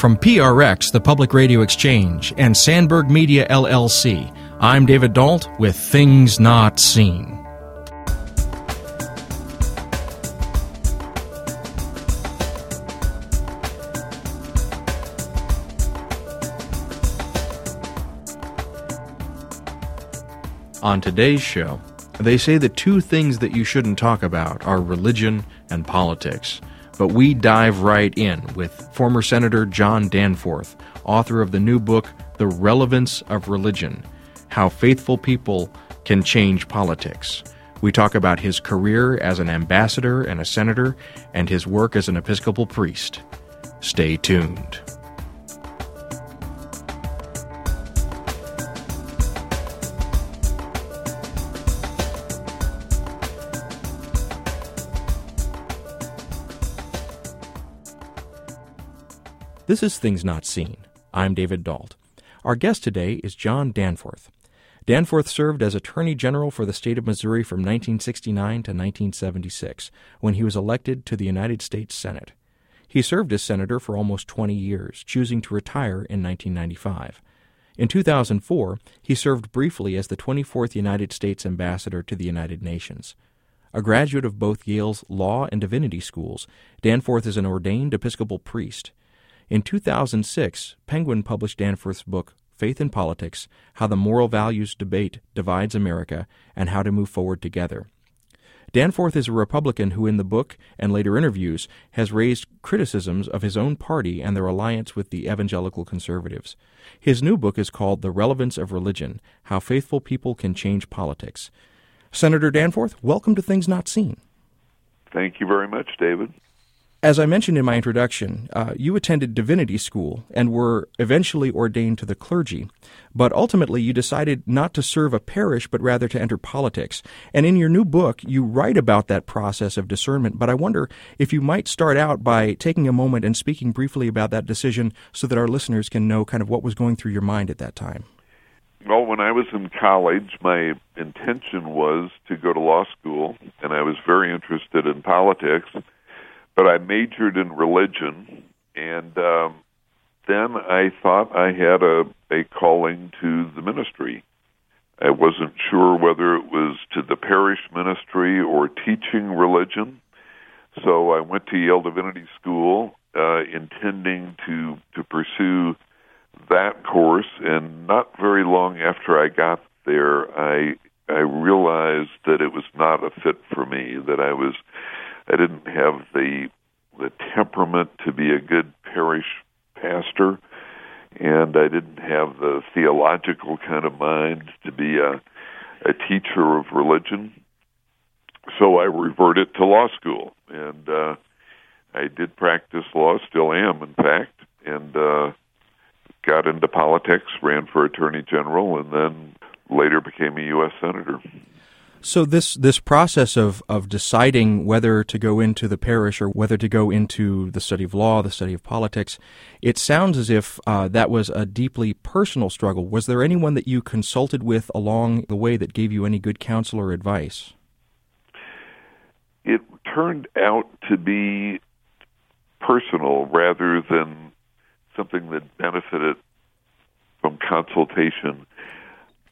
From PRX, the Public Radio Exchange, and Sandberg Media LLC, I'm David Dault with Things Not Seen. On today's show, they say the two things that you shouldn't talk about are religion and politics. But we dive right in with former Senator John Danforth, author of the new book, The Relevance of Religion How Faithful People Can Change Politics. We talk about his career as an ambassador and a senator and his work as an Episcopal priest. Stay tuned. This is Things Not Seen. I'm David Dault. Our guest today is John Danforth. Danforth served as Attorney General for the state of Missouri from 1969 to 1976, when he was elected to the United States Senate. He served as senator for almost 20 years, choosing to retire in 1995. In 2004, he served briefly as the 24th United States Ambassador to the United Nations. A graduate of both Yale's law and divinity schools, Danforth is an ordained Episcopal priest. In 2006, Penguin published Danforth's book, Faith in Politics How the Moral Values Debate Divides America and How to Move Forward Together. Danforth is a Republican who, in the book and later interviews, has raised criticisms of his own party and their alliance with the evangelical conservatives. His new book is called The Relevance of Religion How Faithful People Can Change Politics. Senator Danforth, welcome to Things Not Seen. Thank you very much, David. As I mentioned in my introduction, uh, you attended divinity school and were eventually ordained to the clergy, but ultimately you decided not to serve a parish but rather to enter politics. And in your new book, you write about that process of discernment, but I wonder if you might start out by taking a moment and speaking briefly about that decision so that our listeners can know kind of what was going through your mind at that time. Well, when I was in college, my intention was to go to law school, and I was very interested in politics but I majored in religion, and um, then I thought I had a a calling to the ministry. I wasn't sure whether it was to the parish ministry or teaching religion. So I went to Yale Divinity School, uh, intending to to pursue that course. And not very long after I got there, I I realized that it was not a fit for me. That I was I didn't have the the temperament to be a good parish pastor, and I didn't have the theological kind of mind to be a a teacher of religion. So I reverted to law school, and uh, I did practice law, still am, in fact, and uh, got into politics, ran for attorney general, and then later became a U.S. senator. So this this process of of deciding whether to go into the parish or whether to go into the study of law, the study of politics, it sounds as if uh, that was a deeply personal struggle. Was there anyone that you consulted with along the way that gave you any good counsel or advice? It turned out to be personal rather than something that benefited from consultation.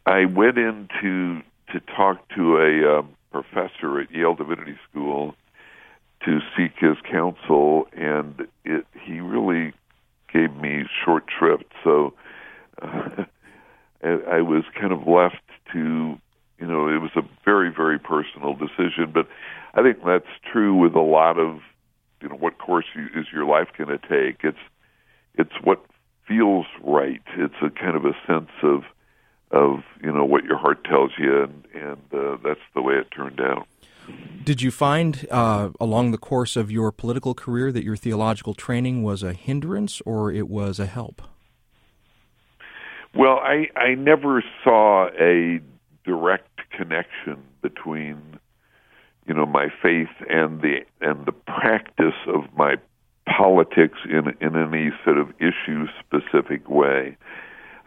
I went into to talk to a um, professor at Yale Divinity School to seek his counsel, and it, he really gave me short shrift. So uh, I was kind of left to, you know, it was a very, very personal decision. But I think that's true with a lot of, you know, what course is your life going to take? It's it's what feels right. It's a kind of a sense of of you know what your heart tells you, and and uh, that's the way it turned out. Did you find uh, along the course of your political career that your theological training was a hindrance or it was a help? Well, I I never saw a direct connection between you know my faith and the and the practice of my politics in in any sort of issue specific way.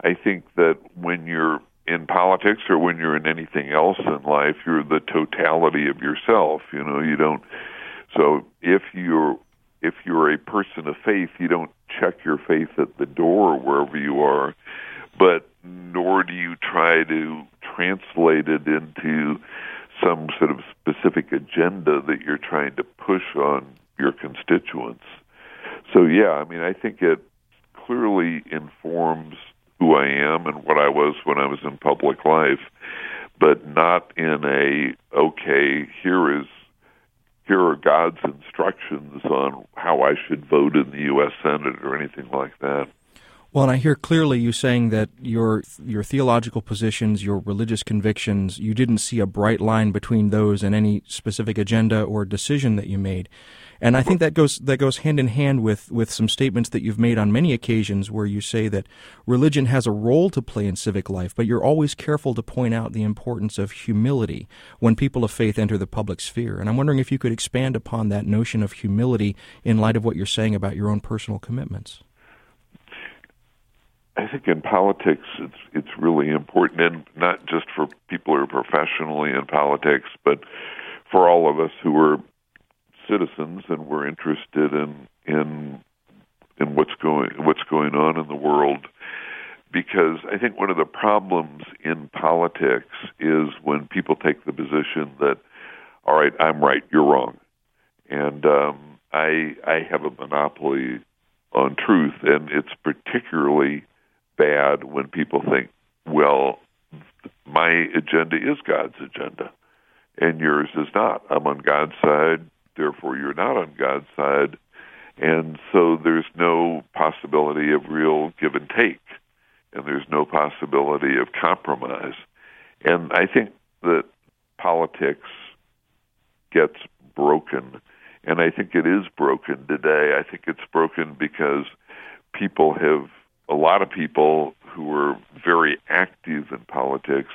I think that when you're in politics or when you're in anything else in life, you're the totality of yourself. You know, you don't. So if you're if you're a person of faith, you don't check your faith at the door wherever you are, but nor do you try to translate it into some sort of specific agenda that you're trying to push on your constituents. So, yeah, I mean, I think it clearly informs who I am and what I was when I was in public life, but not in a, okay, here is here are God's instructions on how I should vote in the U.S. Senate or anything like that. Well, and I hear clearly you saying that your your theological positions, your religious convictions, you didn't see a bright line between those and any specific agenda or decision that you made. And I think that goes that goes hand in hand with, with some statements that you've made on many occasions where you say that religion has a role to play in civic life, but you're always careful to point out the importance of humility when people of faith enter the public sphere. And I'm wondering if you could expand upon that notion of humility in light of what you're saying about your own personal commitments. I think in politics it's it's really important and not just for people who are professionally in politics, but for all of us who are citizens and we're interested in in in what's going what's going on in the world. Because I think one of the problems in politics is when people take the position that all right I'm right you're wrong. And um, I I have a monopoly on truth and it's particularly bad when people think well my agenda is God's agenda and yours is not I'm on God's side therefore you're not on God's side. And so there's no possibility of real give and take, and there's no possibility of compromise. And I think that politics gets broken, and I think it is broken today. I think it's broken because people have, a lot of people who are very active in politics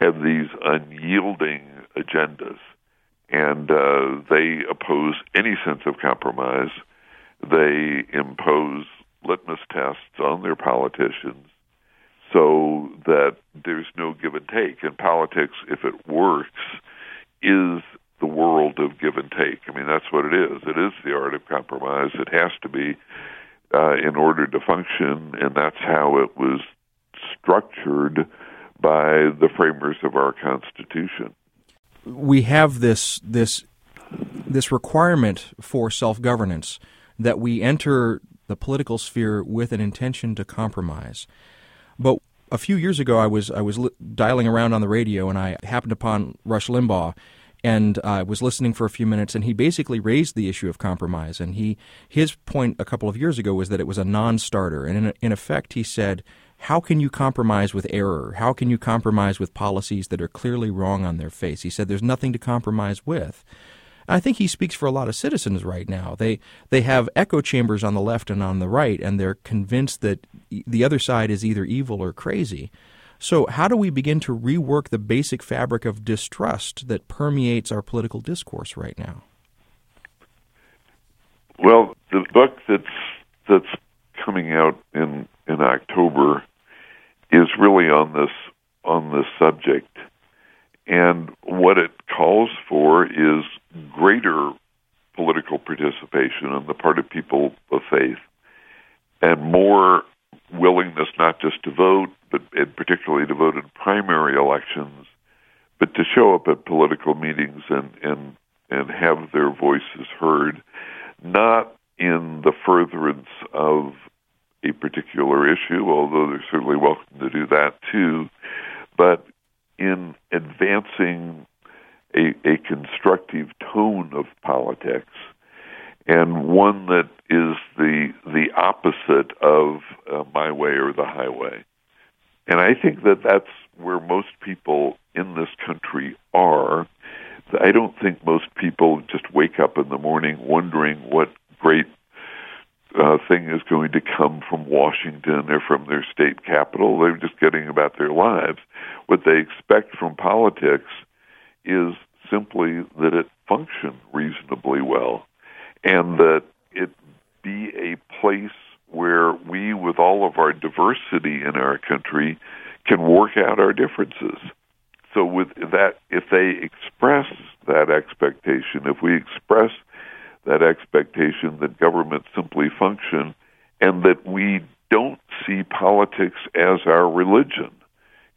have these unyielding agendas and uh, they oppose any sense of compromise. They impose litmus tests on their politicians so that there's no give and take. And politics, if it works, is the world of give and take. I mean, that's what it is. It is the art of compromise. It has to be uh, in order to function, and that's how it was structured by the framers of our Constitution we have this this this requirement for self governance that we enter the political sphere with an intention to compromise. But a few years ago, I was I was li- dialing around on the radio, and I happened upon Rush Limbaugh, and I uh, was listening for a few minutes, and he basically raised the issue of compromise. And he his point a couple of years ago was that it was a non-starter, and in, in effect, he said how can you compromise with error? How can you compromise with policies that are clearly wrong on their face? He said there's nothing to compromise with. I think he speaks for a lot of citizens right now. They they have echo chambers on the left and on the right, and they're convinced that the other side is either evil or crazy. So, how do we begin to rework the basic fabric of distrust that permeates our political discourse right now? Well, the book that's that's coming out in in October is really on this on this subject, and what it calls for is greater political participation on the part of people of faith, and more willingness not just to vote, but and particularly to vote in primary elections, but to show up at political meetings and and and have their voices heard, not in the furtherance of a particular issue, although they're certainly welcome to do that too. But in advancing a, a constructive tone of politics and one that is the the opposite of uh, my way or the highway. And I think that that's where most people in this country are. I don't think most people just wake up in the morning wondering what great uh, thing is going to come from Washington or from their state capital. They're just getting about their lives. What they expect from politics is simply that it function reasonably well and that it be a place where we, with all of our diversity in our country, can work out our differences. So, with that, if they express that expectation, if we express that expectation that government simply function and that we don't see politics as our religion.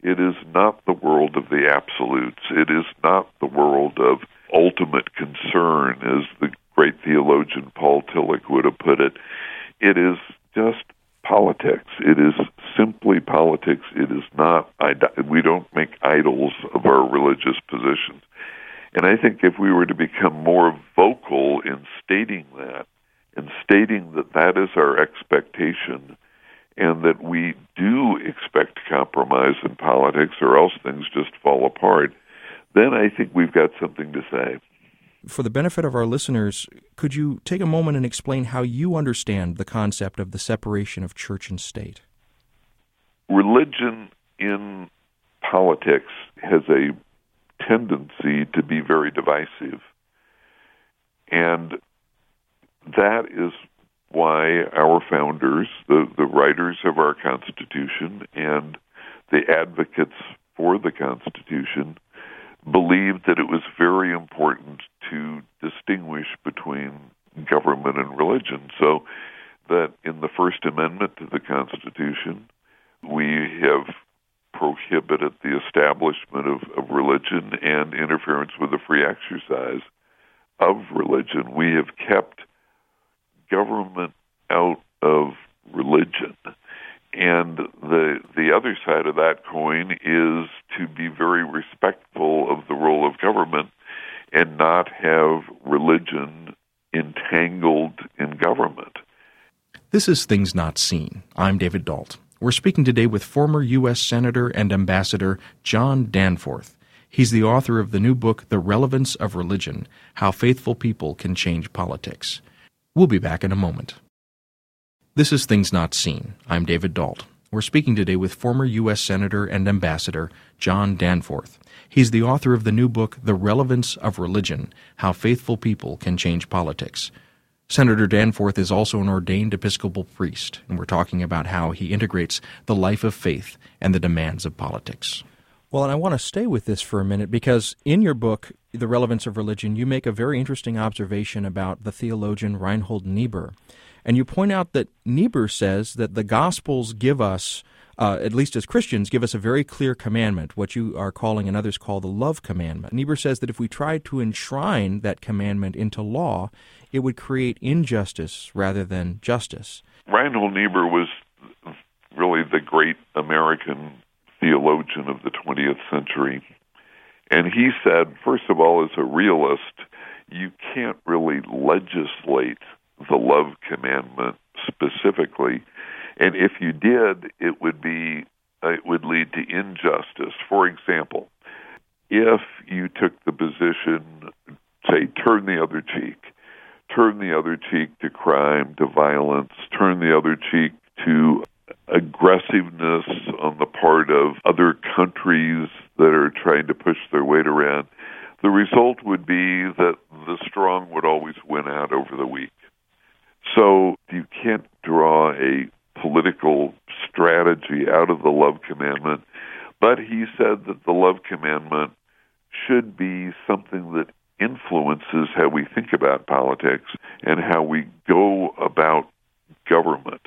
It is not the world of the absolutes. It is not the world of ultimate concern, as the great theologian Paul Tillich would have put it. It is just politics. It is simply politics. It is not, we don't make idols of our religious positions. And I think if we were to become more vocal in stating that, and stating that that is our expectation, and that we do expect compromise in politics, or else things just fall apart, then I think we've got something to say. For the benefit of our listeners, could you take a moment and explain how you understand the concept of the separation of church and state? Religion in politics has a tendency to be very divisive. And that is why our founders, the, the writers of our Constitution, and the advocates for the Constitution believed that it was very important to distinguish between government and religion. So that in the First Amendment to the Constitution, we have prohibited the establishment of, of religion and interference with the free exercise of religion. We have kept government out of religion. And the the other side of that coin is to be very respectful of the role of government and not have religion entangled in government. This is Things Not Seen. I'm David Dault. We're speaking today with former U.S. Senator and Ambassador John Danforth. He's the author of the new book, The Relevance of Religion How Faithful People Can Change Politics. We'll be back in a moment. This is Things Not Seen. I'm David Dault. We're speaking today with former U.S. Senator and Ambassador John Danforth. He's the author of the new book, The Relevance of Religion How Faithful People Can Change Politics. Senator Danforth is also an ordained Episcopal priest, and we're talking about how he integrates the life of faith and the demands of politics. Well, and I want to stay with this for a minute because in your book, The Relevance of Religion, you make a very interesting observation about the theologian Reinhold Niebuhr. And you point out that Niebuhr says that the Gospels give us, uh, at least as Christians, give us a very clear commandment, what you are calling and others call the love commandment. Niebuhr says that if we tried to enshrine that commandment into law, it would create injustice rather than justice. Reinhold Niebuhr was really the great American theologian of the 20th century. And he said, first of all, as a realist, you can't really legislate the love commandment specifically. And if you did, it would be uh, it would lead to injustice. For example, if you took the position, say, turn the other cheek, turn the other cheek to crime, to violence, turn the other cheek to aggressiveness on the part of other countries that are trying to push their weight around, the result would be that the strong would always win out over the weak. So you can't draw a political strategy out of the love commandment, but he said that the love commandment should be something that influences how we think about politics and how we go about government.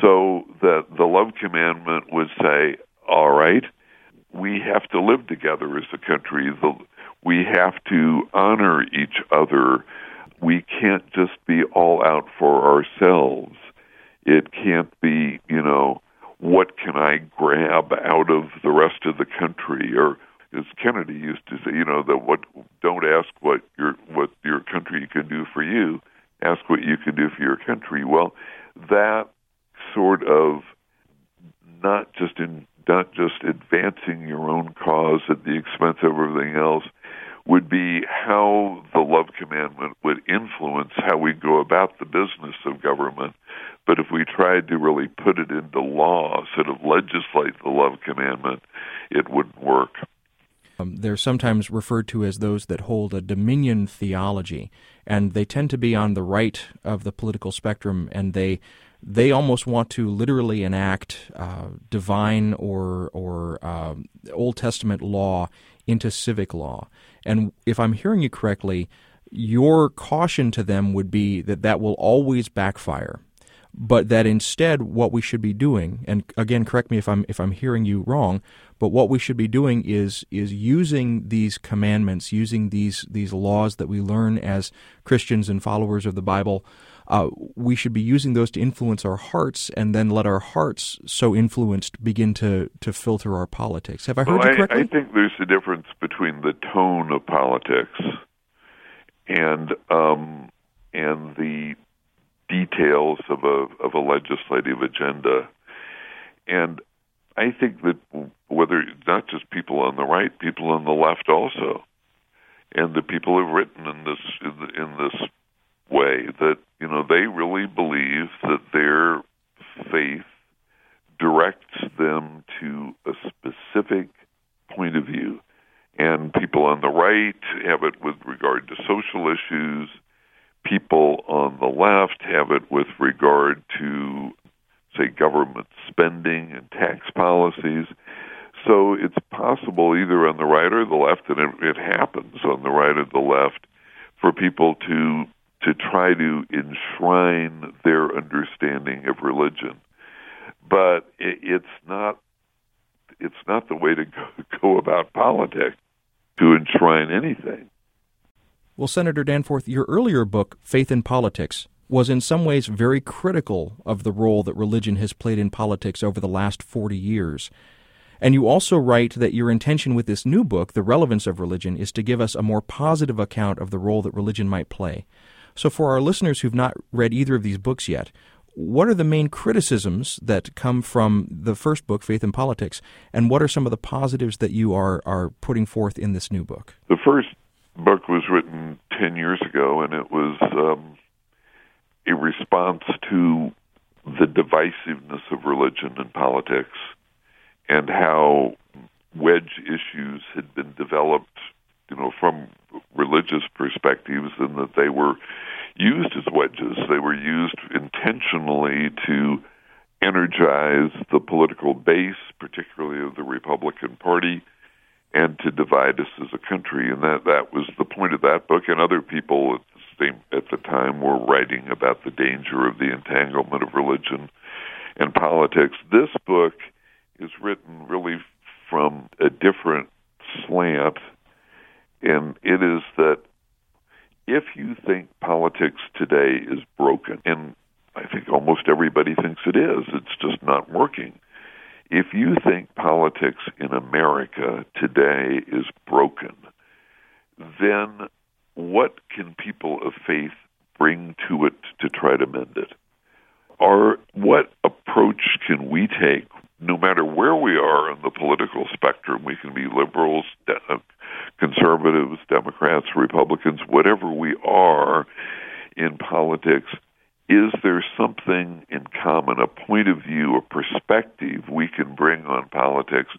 So that the love commandment would say, all right, we have to live together as a country. We have to honor each other. We can't just be all out for ourselves. It can't be, you know, what can I grab out of the rest of the country or as Kennedy used to say, you know, that what don't ask what your what your country can do for you, ask what you can do for your country. Well, that sort of not just in not just advancing your own cause at the expense of everything else would be how the love commandment would influence how we go about the business of government. But if we tried to really put it into law, sort of legislate the love commandment, it wouldn't work. Um, they're sometimes referred to as those that hold a dominion theology, and they tend to be on the right of the political spectrum, and they they almost want to literally enact uh, divine or or uh, Old Testament law into civic law. And if I'm hearing you correctly, your caution to them would be that that will always backfire. but that instead what we should be doing, and again, correct me if I'm if I'm hearing you wrong, but what we should be doing is is using these commandments, using these these laws that we learn as Christians and followers of the Bible. Uh, we should be using those to influence our hearts, and then let our hearts, so influenced, begin to to filter our politics. Have I heard well, you correctly? I, I think there's a difference between the tone of politics and um, and the details of a of a legislative agenda. And I think that whether not just people on the right, people on the left also, and the people who've written in this in, in this way that you know they really believe that their faith directs them to a specific point of view. And people on the right have it with regard to social issues. People on the left have it with regard to, say, government spending and tax policies. So it's possible either on the right or the left, and it happens on the right or the left, for people to to try to enshrine their understanding of religion. But it, it's not it's not the way to go, go about politics to enshrine anything. Well, Senator Danforth, your earlier book, Faith in Politics, was in some ways very critical of the role that religion has played in politics over the last 40 years. And you also write that your intention with this new book, The Relevance of Religion, is to give us a more positive account of the role that religion might play. So, for our listeners who've not read either of these books yet, what are the main criticisms that come from the first book, Faith in Politics, and what are some of the positives that you are, are putting forth in this new book? The first book was written 10 years ago, and it was um, a response to the divisiveness of religion and politics and how wedge issues had been developed, you know, from religious perspectives, and that they were used as wedges. They were used intentionally to energize the political base, particularly of the Republican Party, and to divide us as a country. And that that was the point of that book. And other people at the same at the time were writing about the danger of the entanglement of religion and politics. This book is written really from a different slant, and it is that if you think politics today is broken, and I think almost everybody thinks it is, it's just not working. If you think politics in America today is broken, then what can people of faith bring to it to try to mend it? Or what approach can we take, no matter where we are on the political spectrum? We can be liberals, uh, conservatives, Democrats, Republicans, whatever we are in politics, is there something in common, a point of view, a perspective we can bring on politics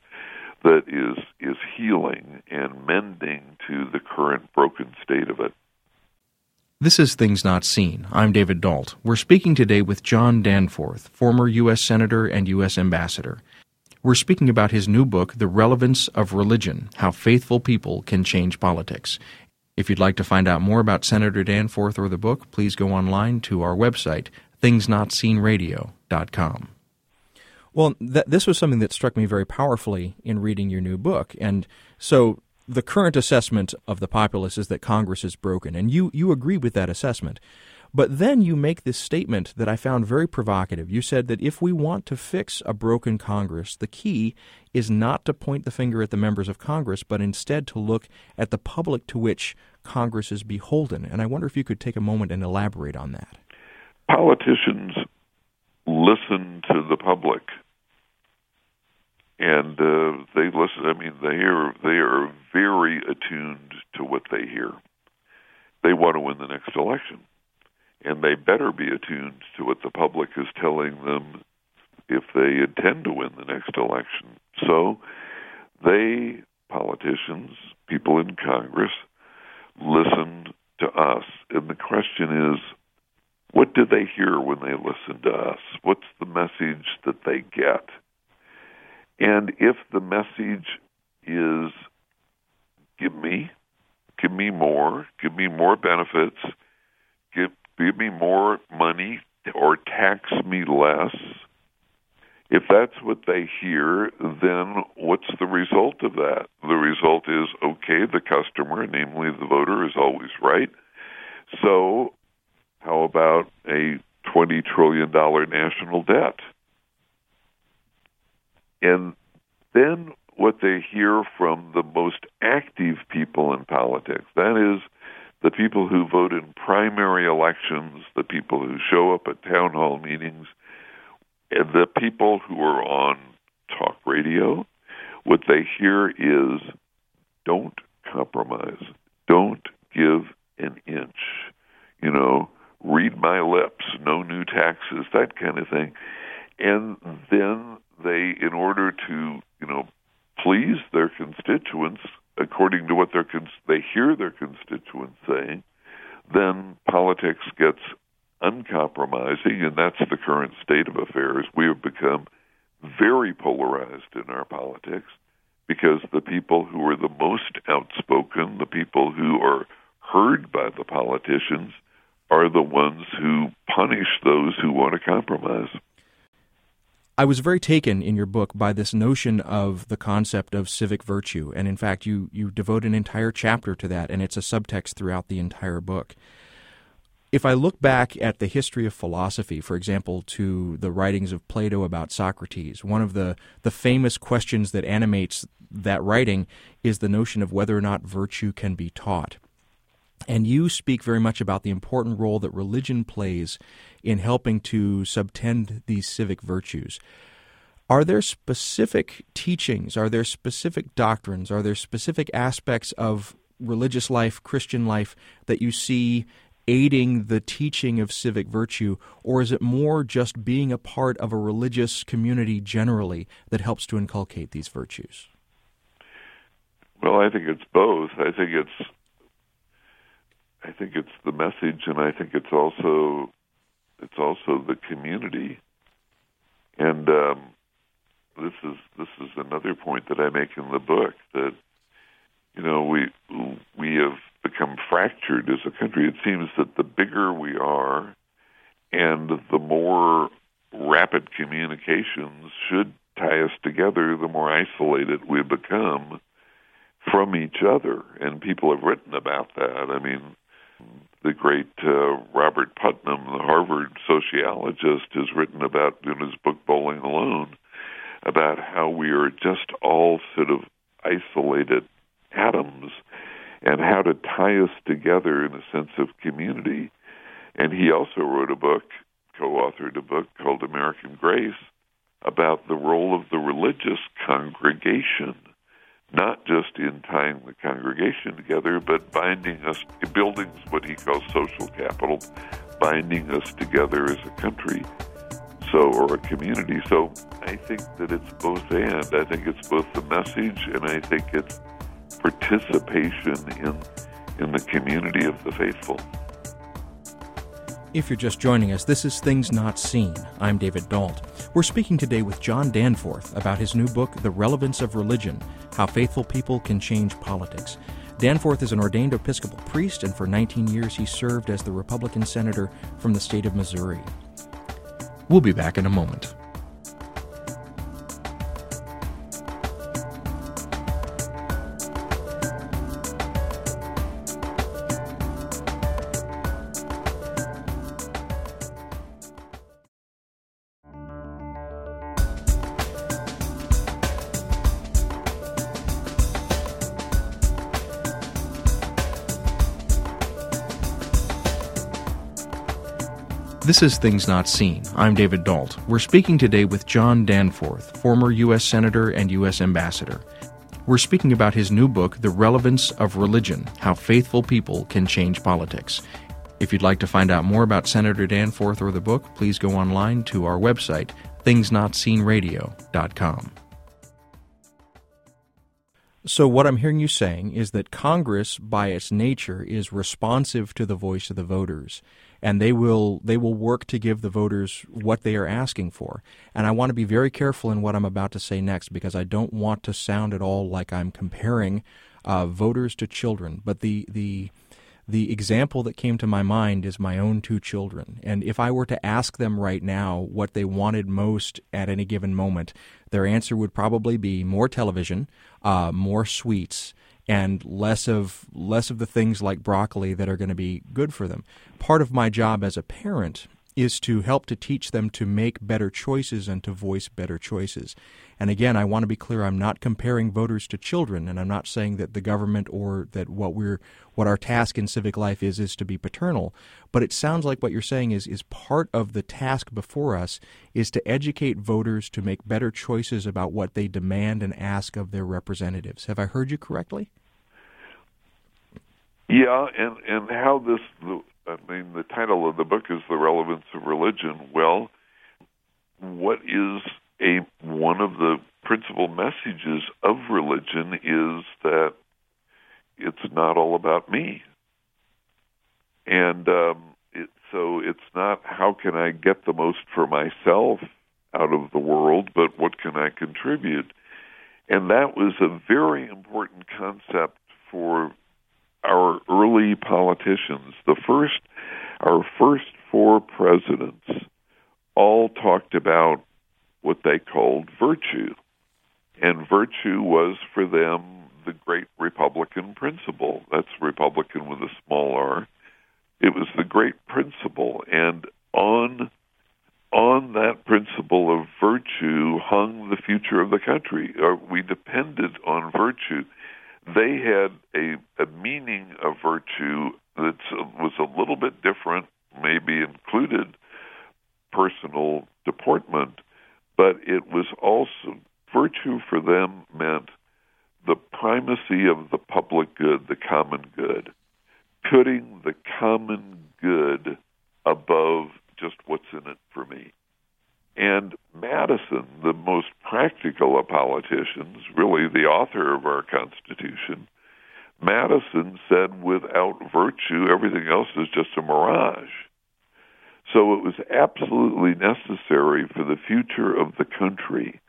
that is is healing and mending to the current broken state of it? This is Things Not Seen. I'm David Dault. We're speaking today with John Danforth, former U.S. Senator and U.S. Ambassador. We're speaking about his new book, The Relevance of Religion How Faithful People Can Change Politics. If you'd like to find out more about Senator Danforth or the book, please go online to our website, thingsnotseenradio.com. Well, th- this was something that struck me very powerfully in reading your new book. And so the current assessment of the populace is that Congress is broken, and you, you agree with that assessment. But then you make this statement that I found very provocative. You said that if we want to fix a broken Congress, the key is not to point the finger at the members of Congress, but instead to look at the public to which Congress is beholden. And I wonder if you could take a moment and elaborate on that. Politicians listen to the public, and uh, they listen. I mean, they are they are very attuned to what they hear. They want to win the next election and they better be attuned to what the public is telling them if they intend to win the next election. So they, politicians, people in Congress, listen to us. And the question is, what do they hear when they listen to us? What's the message that they get? And if the message is, give me, give me more, give me more benefits, give give me more money or tax me less. If that's what they hear, then what's the result of that? The result is okay, the customer, namely the voter, is always right. So, how about a $20 trillion national debt? And then what they hear from the most active people in politics, that is, the people who vote in primary elections, the people who show up at town hall meetings, and the people who are on talk radio, what they hear is don't compromise, don't give an inch, you know, read my lips, no new taxes, that kind of thing. And then they, in order to, you know, please their constituents, according to what their cons- they hear their constituents saying, then politics gets uncompromising, and that's the current state of affairs. We have become very polarized in our politics because the people who are the most outspoken, the people who are heard by the politicians, are the ones who punish those who want to compromise. I was very taken in your book by this notion of the concept of civic virtue. And in fact, you, you devote an entire chapter to that, and it's a subtext throughout the entire book. If I look back at the history of philosophy, for example, to the writings of Plato about Socrates, one of the, the famous questions that animates that writing is the notion of whether or not virtue can be taught. And you speak very much about the important role that religion plays in helping to subtend these civic virtues. Are there specific teachings? Are there specific doctrines? Are there specific aspects of religious life, Christian life, that you see aiding the teaching of civic virtue? Or is it more just being a part of a religious community generally that helps to inculcate these virtues? Well, I think it's both. I think it's I think it's the message, and I think it's also it's also the community. And um, this is this is another point that I make in the book that you know we we have become fractured as a country. It seems that the bigger we are, and the more rapid communications should tie us together, the more isolated we become from each other. And people have written about that. I mean, the great uh, Robert Putnam, the Harvard sociologist, has written about in his book Bowling Alone about how we are just all sort of isolated atoms and how to tie us together in a sense of community. And he also wrote a book, co-authored a book called American Grace about the role of the religious congregation not just in tying the congregation together, but binding us, building what he calls social capital, binding us together as a country, so or a community. So I think that it's both and. I think it's both the message, and I think it's participation in in the community of the faithful. If you're just joining us, this is Things Not Seen. I'm David Dault. We're speaking today with John Danforth about his new book, The Relevance of Religion How Faithful People Can Change Politics. Danforth is an ordained Episcopal priest, and for 19 years he served as the Republican senator from the state of Missouri. We'll be back in a moment. This is Things Not Seen. I'm David Dault. We're speaking today with John Danforth, former U.S. Senator and U.S. Ambassador. We're speaking about his new book, The Relevance of Religion How Faithful People Can Change Politics. If you'd like to find out more about Senator Danforth or the book, please go online to our website, thingsnotseenradio.com. So, what I'm hearing you saying is that Congress, by its nature, is responsive to the voice of the voters and they will they will work to give the voters what they are asking for. And I want to be very careful in what I'm about to say next because I don't want to sound at all like I'm comparing uh, voters to children. But the the the example that came to my mind is my own two children. And if I were to ask them right now what they wanted most at any given moment, their answer would probably be more television, uh, more sweets, and less of less of the things like broccoli that are going to be good for them. Part of my job as a parent is to help to teach them to make better choices and to voice better choices. And again, I want to be clear I'm not comparing voters to children and I'm not saying that the government or that what we're what our task in civic life is is to be paternal, but it sounds like what you're saying is is part of the task before us is to educate voters to make better choices about what they demand and ask of their representatives. Have I heard you correctly? Yeah, and and how this I mean, the title of the book is The Relevance of Religion. Well, what is a one of the principal messages of religion is that it's not all about me. And um, it, so it's not how can I get the most for myself out of the world, but what can I contribute? And that was a very important concept for our early politicians. The first, our first four presidents all talked about what they called virtue. And virtue was for them the great Republican principle. That's Republican with a small r. It was the great principle. And on on that principle of virtue hung the future of the country. Uh, we depended on virtue they had a, a meaning of virtue that was a little bit different, maybe included personal deportment, but it was also virtue for them meant the primacy of the public good, the common good, putting the common good above just what's in it for me. And Madison, the most practical of politicians, really the author of our Constitution, Madison said without virtue, everything else is just a mirage. So it was absolutely necessary for the future of the country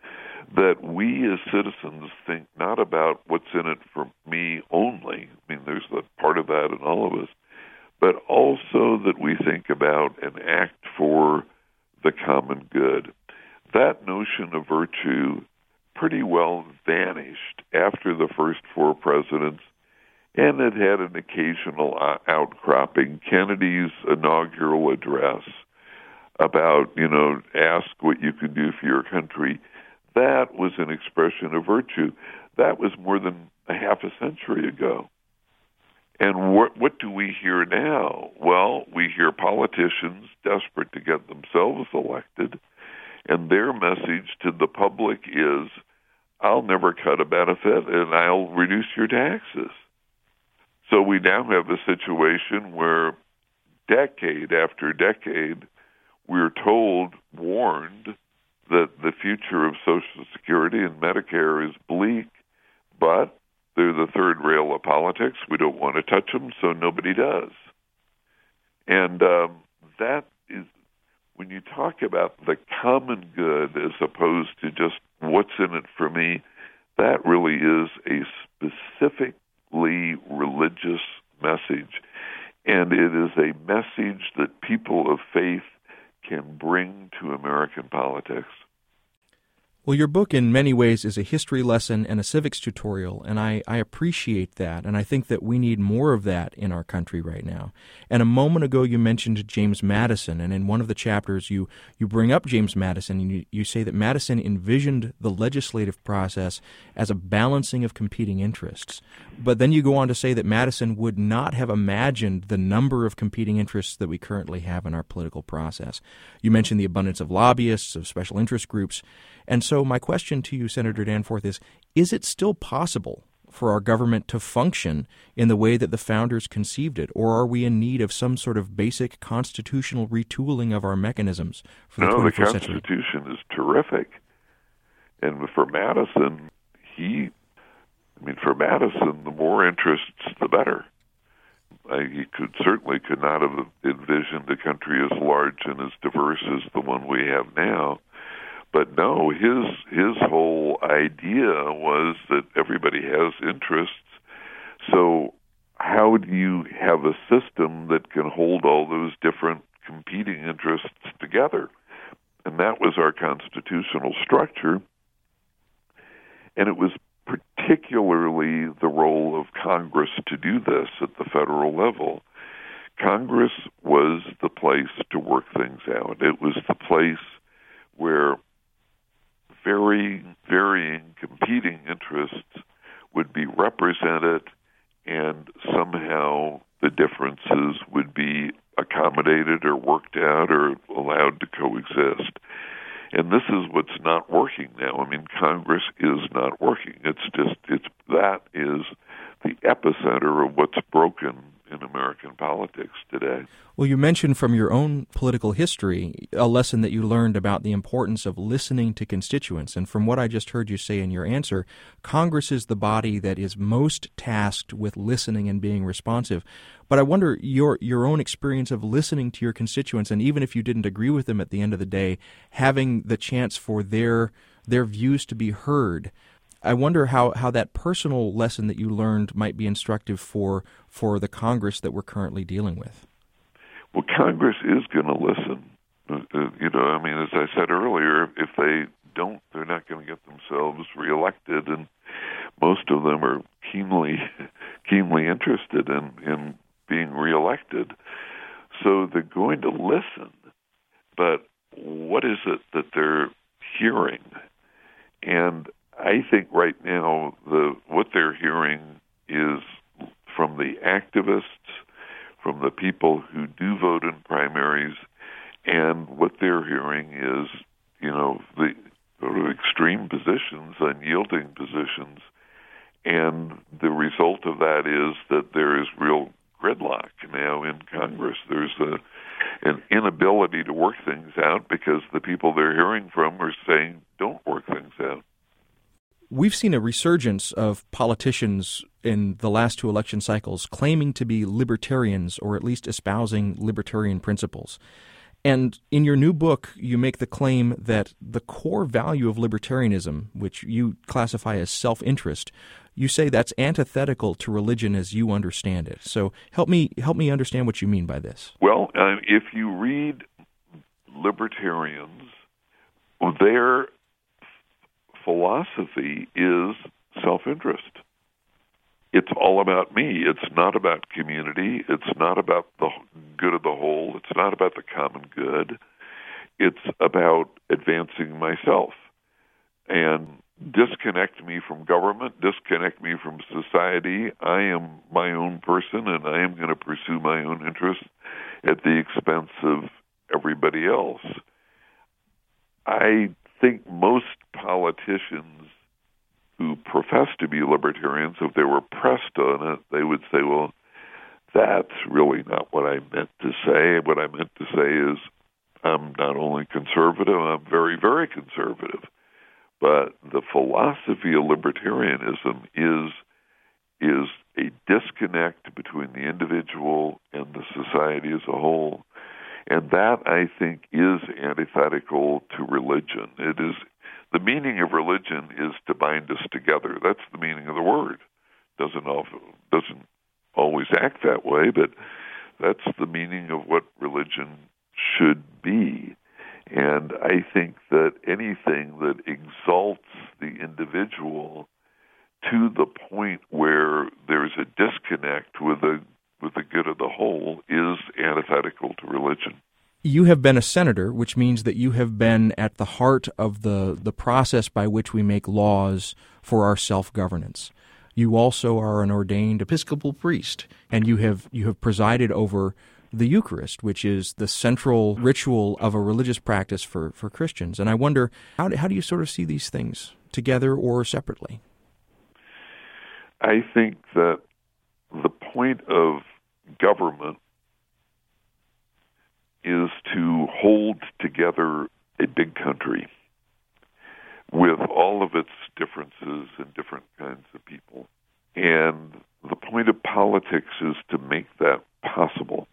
that we as citizens think not about what's in it for me only. I mean, there's a part of that in all of us, but also that we think about and act for the common good. That notion of virtue pretty well vanished after the first four presidents, and it had an occasional uh, outcropping. Kennedy's inaugural address about, you know, ask what you can do for your country, that was an expression of virtue. That was more than a half a century ago. And what what do we hear now? Well, we hear politicians desperate to get themselves elected, and their message to the public is, "I'll never cut a benefit, and I'll reduce your taxes." So we now have a situation where, decade after decade, we're told, warned, that the future of Social Security and Medicare is bleak, but they're the third rail of politics. We don't want to touch them, so nobody does. And um, that is when you talk about the common good as opposed to just what's in it for me. That really is a specifically religious message, and it is a message that people of faith can bring to American politics. Well, your book in many ways is a history lesson and a civics tutorial, and I, I appreciate that, and I think that we need more of that in our country right now. And a moment ago, you mentioned James Madison, and in one of the chapters, you, you bring up James Madison, and you, you say that Madison envisioned the legislative process as a balancing of competing interests. But then you go on to say that Madison would not have imagined the number of competing interests that we currently have in our political process. You mentioned the abundance of lobbyists, of special interest groups. And so, my question to you, Senator Danforth, is Is it still possible for our government to function in the way that the founders conceived it, or are we in need of some sort of basic constitutional retooling of our mechanisms for the no, 21st the Constitution century? is terrific. And for Madison, he, I mean, for Madison, the more interests, the better. I, he could certainly could not have envisioned a country as large and as diverse as the one we have now. But no, his his whole idea was that everybody has interests. So how do you have a system that can hold all those different competing interests together? And that was our constitutional structure. And it was particularly the role of Congress to do this at the federal level. Congress was the place to work things out. It was the place where very varying competing interests would be represented and somehow the differences would be accommodated or worked out or allowed to coexist. And this is what's not working now. I mean, Congress is not working. It's just it's that is the epicenter of what's broken American politics today. Well, you mentioned from your own political history a lesson that you learned about the importance of listening to constituents. And from what I just heard you say in your answer, Congress is the body that is most tasked with listening and being responsive. But I wonder your your own experience of listening to your constituents, and even if you didn't agree with them at the end of the day, having the chance for their their views to be heard. I wonder how, how that personal lesson that you learned might be instructive for for the Congress that we're currently dealing with. Well, Congress is going to listen. Uh, uh, you know, I mean, as I said earlier, if they don't, they're not going to get themselves reelected, and most of them are keenly, keenly interested in in being reelected. So they're going to listen, but what is it that they're hearing? And I think right now the what they're hearing is from the activists, from the people who do vote in primaries, and what they're hearing is, you know, the sort of extreme positions, unyielding positions, and the result of that is that there is real gridlock now in Congress. There's a an inability to work things out because the people they're hearing from are saying don't work things out. We've seen a resurgence of politicians in the last two election cycles claiming to be libertarians or at least espousing libertarian principles. And in your new book, you make the claim that the core value of libertarianism, which you classify as self interest, you say that's antithetical to religion as you understand it. So help me help me understand what you mean by this. Well, uh, if you read libertarians, their philosophy is self interest. It's all about me. It's not about community. It's not about the good of the whole. It's not about the common good. It's about advancing myself. And disconnect me from government, disconnect me from society. I am my own person and I am going to pursue my own interests at the expense of everybody else. I think most politicians who profess to be libertarians, if they were pressed on it, they would say, well, that's really not what I meant to say. What I meant to say is I'm not only conservative, I'm very, very conservative. But the philosophy of libertarianism is is a disconnect between the individual and the society as a whole. And that, I think, is antithetical to religion. It is the meaning of religion is to bind us together. That's the meaning of the word. Doesn't often, doesn't always act that way, but that's the meaning of what religion should be. And I think that anything that exalts the individual to the point where there's a disconnect with the with the good of the whole is antithetical to religion. You have been a senator, which means that you have been at the heart of the, the process by which we make laws for our self governance. You also are an ordained Episcopal priest, and you have you have presided over the Eucharist, which is the central ritual of a religious practice for, for Christians. And I wonder how do, how do you sort of see these things together or separately? I think that the point of government is to hold together a big country with all of its differences and different kinds of people. And the point of politics is to make that possible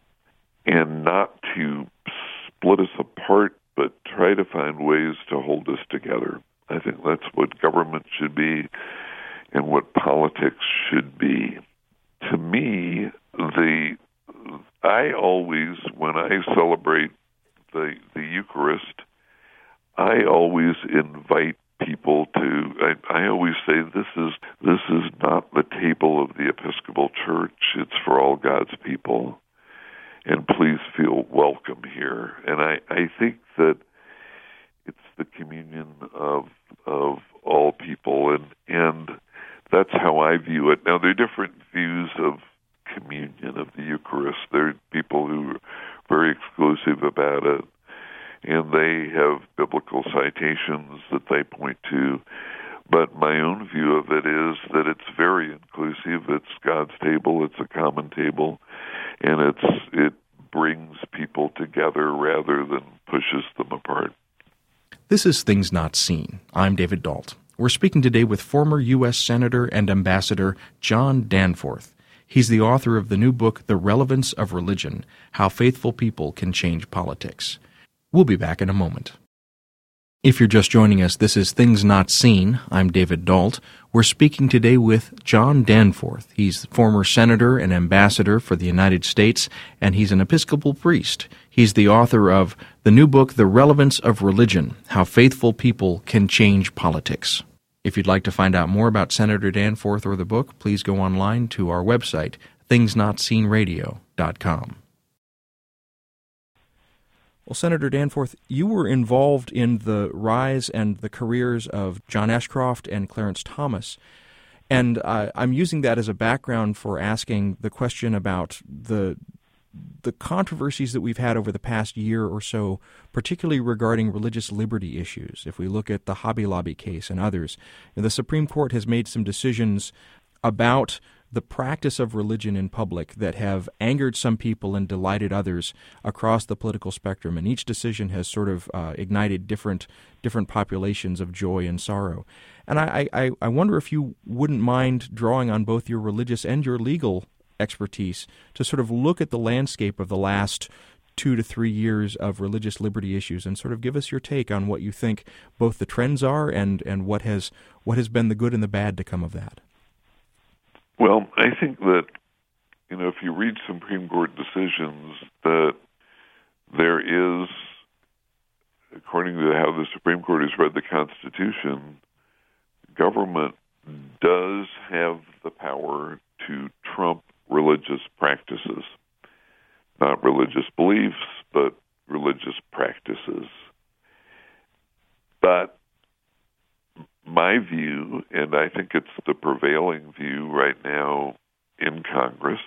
and not to split us apart, but try to find ways to hold us together. I think that's what government should be and what politics should be. to me, the I always, when I celebrate the the Eucharist, I always invite people to. I, I always say this is this is not the table of the Episcopal Church. It's for all God's people, and please feel welcome here. And I I think that it's the communion of of all people, and and that's how I view it. Now there are different views of communion of the Eucharist. There are people who are very exclusive about it, and they have biblical citations that they point to. But my own view of it is that it's very inclusive. It's God's table. It's a common table, and it's it brings people together rather than pushes them apart. This is Things Not Seen. I'm David Dault. We're speaking today with former U.S. Senator and Ambassador John Danforth. He's the author of the new book, The Relevance of Religion How Faithful People Can Change Politics. We'll be back in a moment. If you're just joining us, this is Things Not Seen. I'm David Dault. We're speaking today with John Danforth. He's former senator and ambassador for the United States, and he's an Episcopal priest. He's the author of the new book, The Relevance of Religion How Faithful People Can Change Politics. If you'd like to find out more about Senator Danforth or the book, please go online to our website, thingsnotseenradio.com. Well, Senator Danforth, you were involved in the rise and the careers of John Ashcroft and Clarence Thomas. And uh, I'm using that as a background for asking the question about the the controversies that we've had over the past year or so, particularly regarding religious liberty issues, if we look at the Hobby Lobby case and others, the Supreme Court has made some decisions about the practice of religion in public that have angered some people and delighted others across the political spectrum, and each decision has sort of uh, ignited different different populations of joy and sorrow. And I, I, I wonder if you wouldn't mind drawing on both your religious and your legal expertise to sort of look at the landscape of the last two to three years of religious liberty issues and sort of give us your take on what you think both the trends are and, and what has what has been the good and the bad to come of that. Well, I think that you know if you read Supreme Court decisions that there is according to how the Supreme Court has read the Constitution, government does have the power to trump religious practices. Not religious beliefs, but religious practices. But my view, and I think it's the prevailing view right now in Congress,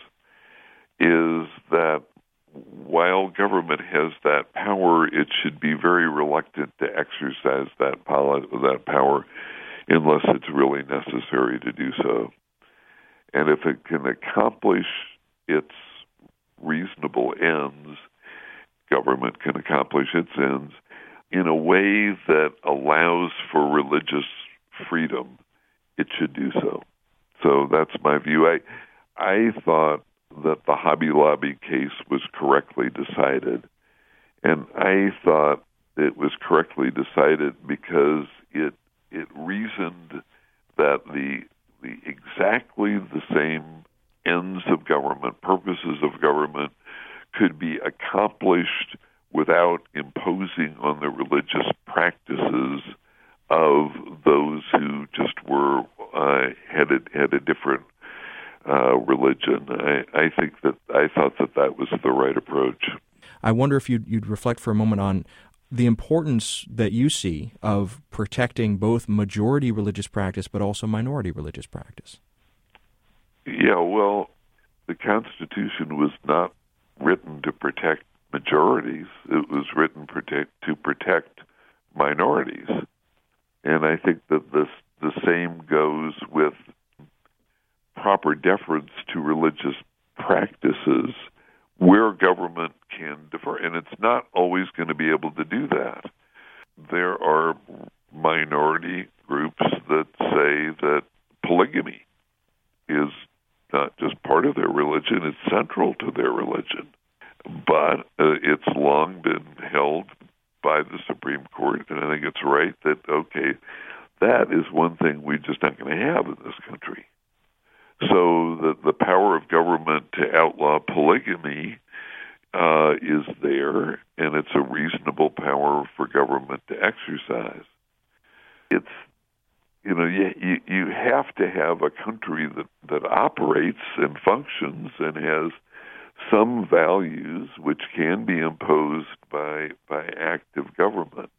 is that while government has that power, it should be very reluctant to exercise that, power, that power unless it's really necessary to do so. And if it can accomplish its reasonable ends, government can accomplish its ends in a way that allows for religious freedom, it should do so. So that's my view. I I thought that the Hobby Lobby case was correctly decided, and I thought it was correctly decided because it it reasoned that the the exactly the same ends of government, purposes of government, could be accomplished without imposing on the religious practices of those who just were uh, had a, had a different uh, religion. I, I think that I thought that that was the right approach. I wonder if you'd, you'd reflect for a moment on the importance that you see of protecting both majority religious practice but also minority religious practice. Yeah, well, the Constitution was not written to protect majorities. It was written protect, to protect minorities. And I think that this the same goes with proper deference to religious practices where government can defer. And it's not always going to be able to do that. There are minority groups that say that polygamy is not just part of their religion, it's central to their religion. But uh, it's long been held by the Supreme Court, and I think it's right that, okay, that is one thing we're just not going to have in this country. So the the power of government to outlaw polygamy uh, is there, and it's a reasonable power for government to exercise. It's you know you, you you have to have a country that that operates and functions and has some values which can be imposed by by active government.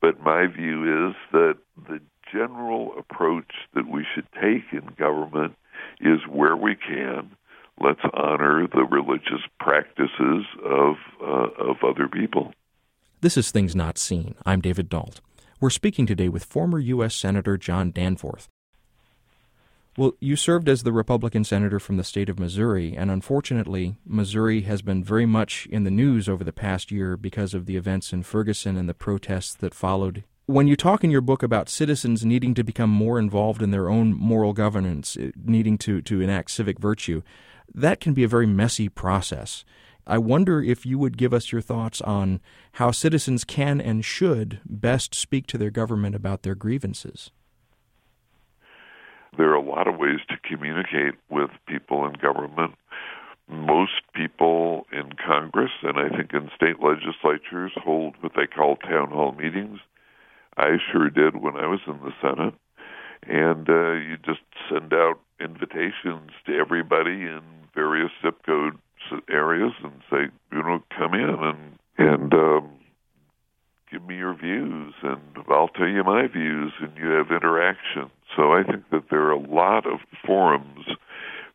But my view is that the general approach that we should take in government is where we can let's honor the religious practices of uh, of other people. This is Things Not Seen. I'm David Dault. We're speaking today with former U.S. Senator John Danforth. Well, you served as the Republican senator from the state of Missouri, and unfortunately, Missouri has been very much in the news over the past year because of the events in Ferguson and the protests that followed. When you talk in your book about citizens needing to become more involved in their own moral governance, eh, needing to, to enact civic virtue, that can be a very messy process. I wonder if you would give us your thoughts on how citizens can and should best speak to their government about their grievances there are a lot of ways to communicate with people in government. Most people in Congress and I think in state legislatures hold what they call town hall meetings. I sure did when I was in the Senate. And uh, you just send out invitations to everybody in various zip code areas and say, you know, come in and and um, give me your views, and I'll tell you my views, and you have interaction. So I think that there are a lot of forums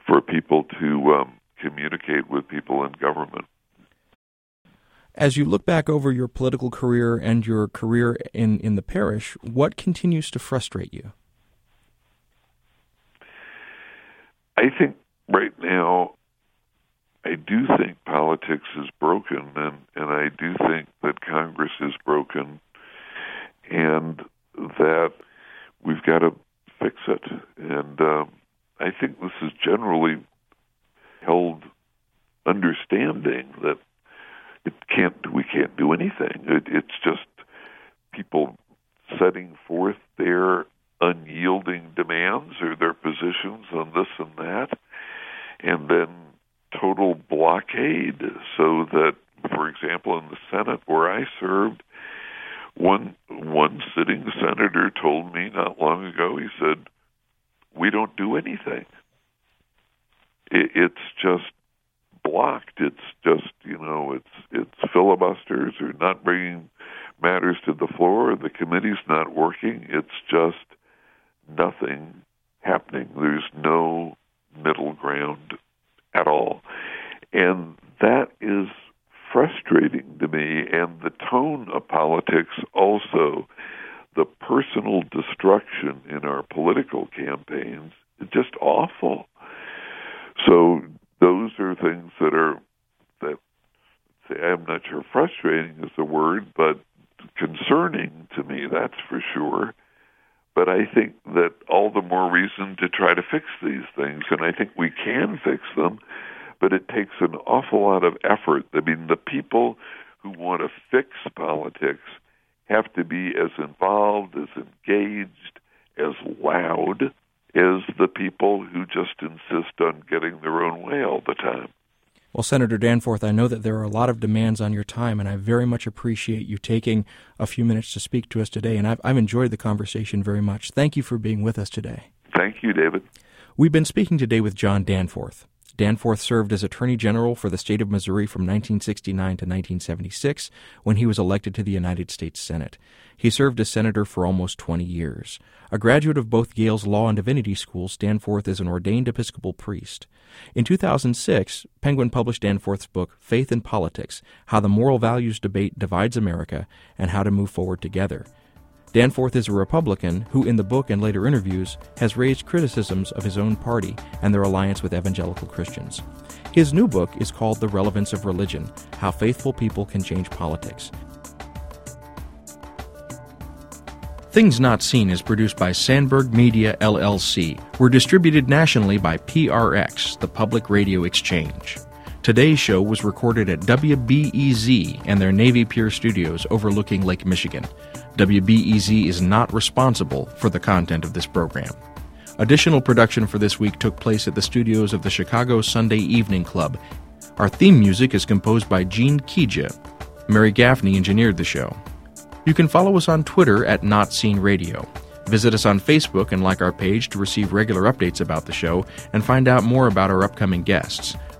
for people to um, communicate with people in government. As you look back over your political career and your career in, in the parish, what continues to frustrate you? I think right now, I do think politics is broken, and, and I do think that Congress is broken, and that we've got to fix it. And um, I think this is generally held understanding that it can't we can't do anything. It, it's just people setting forth their unyielding demands or their positions on this and that, and then total blockade. So that, for example, in the Senate where I served, one one sitting senator told me not long ago. He said, "We don't do anything. It, it's just blocked. It's just you know, it's it's filibusters or not bringing matters to the floor. The committee's not working. It's just nothing happening. There's no middle ground at all, and that is frustrating to me, and the tone of politics also, the personal destruction in our political campaigns, is just awful. So those are things that are that say I'm not sure frustrating is the word, but concerning to me, that's for sure. But I think that all the more reason to try to fix these things, and I think we can fix them but it takes an awful lot of effort. I mean, the people who want to fix politics have to be as involved, as engaged, as loud as the people who just insist on getting their own way all the time. Well, Senator Danforth, I know that there are a lot of demands on your time, and I very much appreciate you taking a few minutes to speak to us today. And I've, I've enjoyed the conversation very much. Thank you for being with us today. Thank you, David. We've been speaking today with John Danforth. Danforth served as Attorney General for the state of Missouri from 1969 to 1976 when he was elected to the United States Senate. He served as senator for almost 20 years. A graduate of both Yale's Law and Divinity schools, Danforth is an ordained Episcopal priest. In 2006, Penguin published Danforth's book, Faith and Politics How the Moral Values Debate Divides America and How to Move Forward Together. Danforth is a Republican who, in the book and later interviews, has raised criticisms of his own party and their alliance with evangelical Christians. His new book is called The Relevance of Religion How Faithful People Can Change Politics. Things Not Seen is produced by Sandberg Media LLC. We're distributed nationally by PRX, the Public Radio Exchange. Today's show was recorded at WBEZ and their Navy Pier studios overlooking Lake Michigan. WBEZ is not responsible for the content of this program. Additional production for this week took place at the studios of the Chicago Sunday Evening Club. Our theme music is composed by Gene Kija. Mary Gaffney engineered the show. You can follow us on Twitter at Not Seen Radio. Visit us on Facebook and like our page to receive regular updates about the show and find out more about our upcoming guests.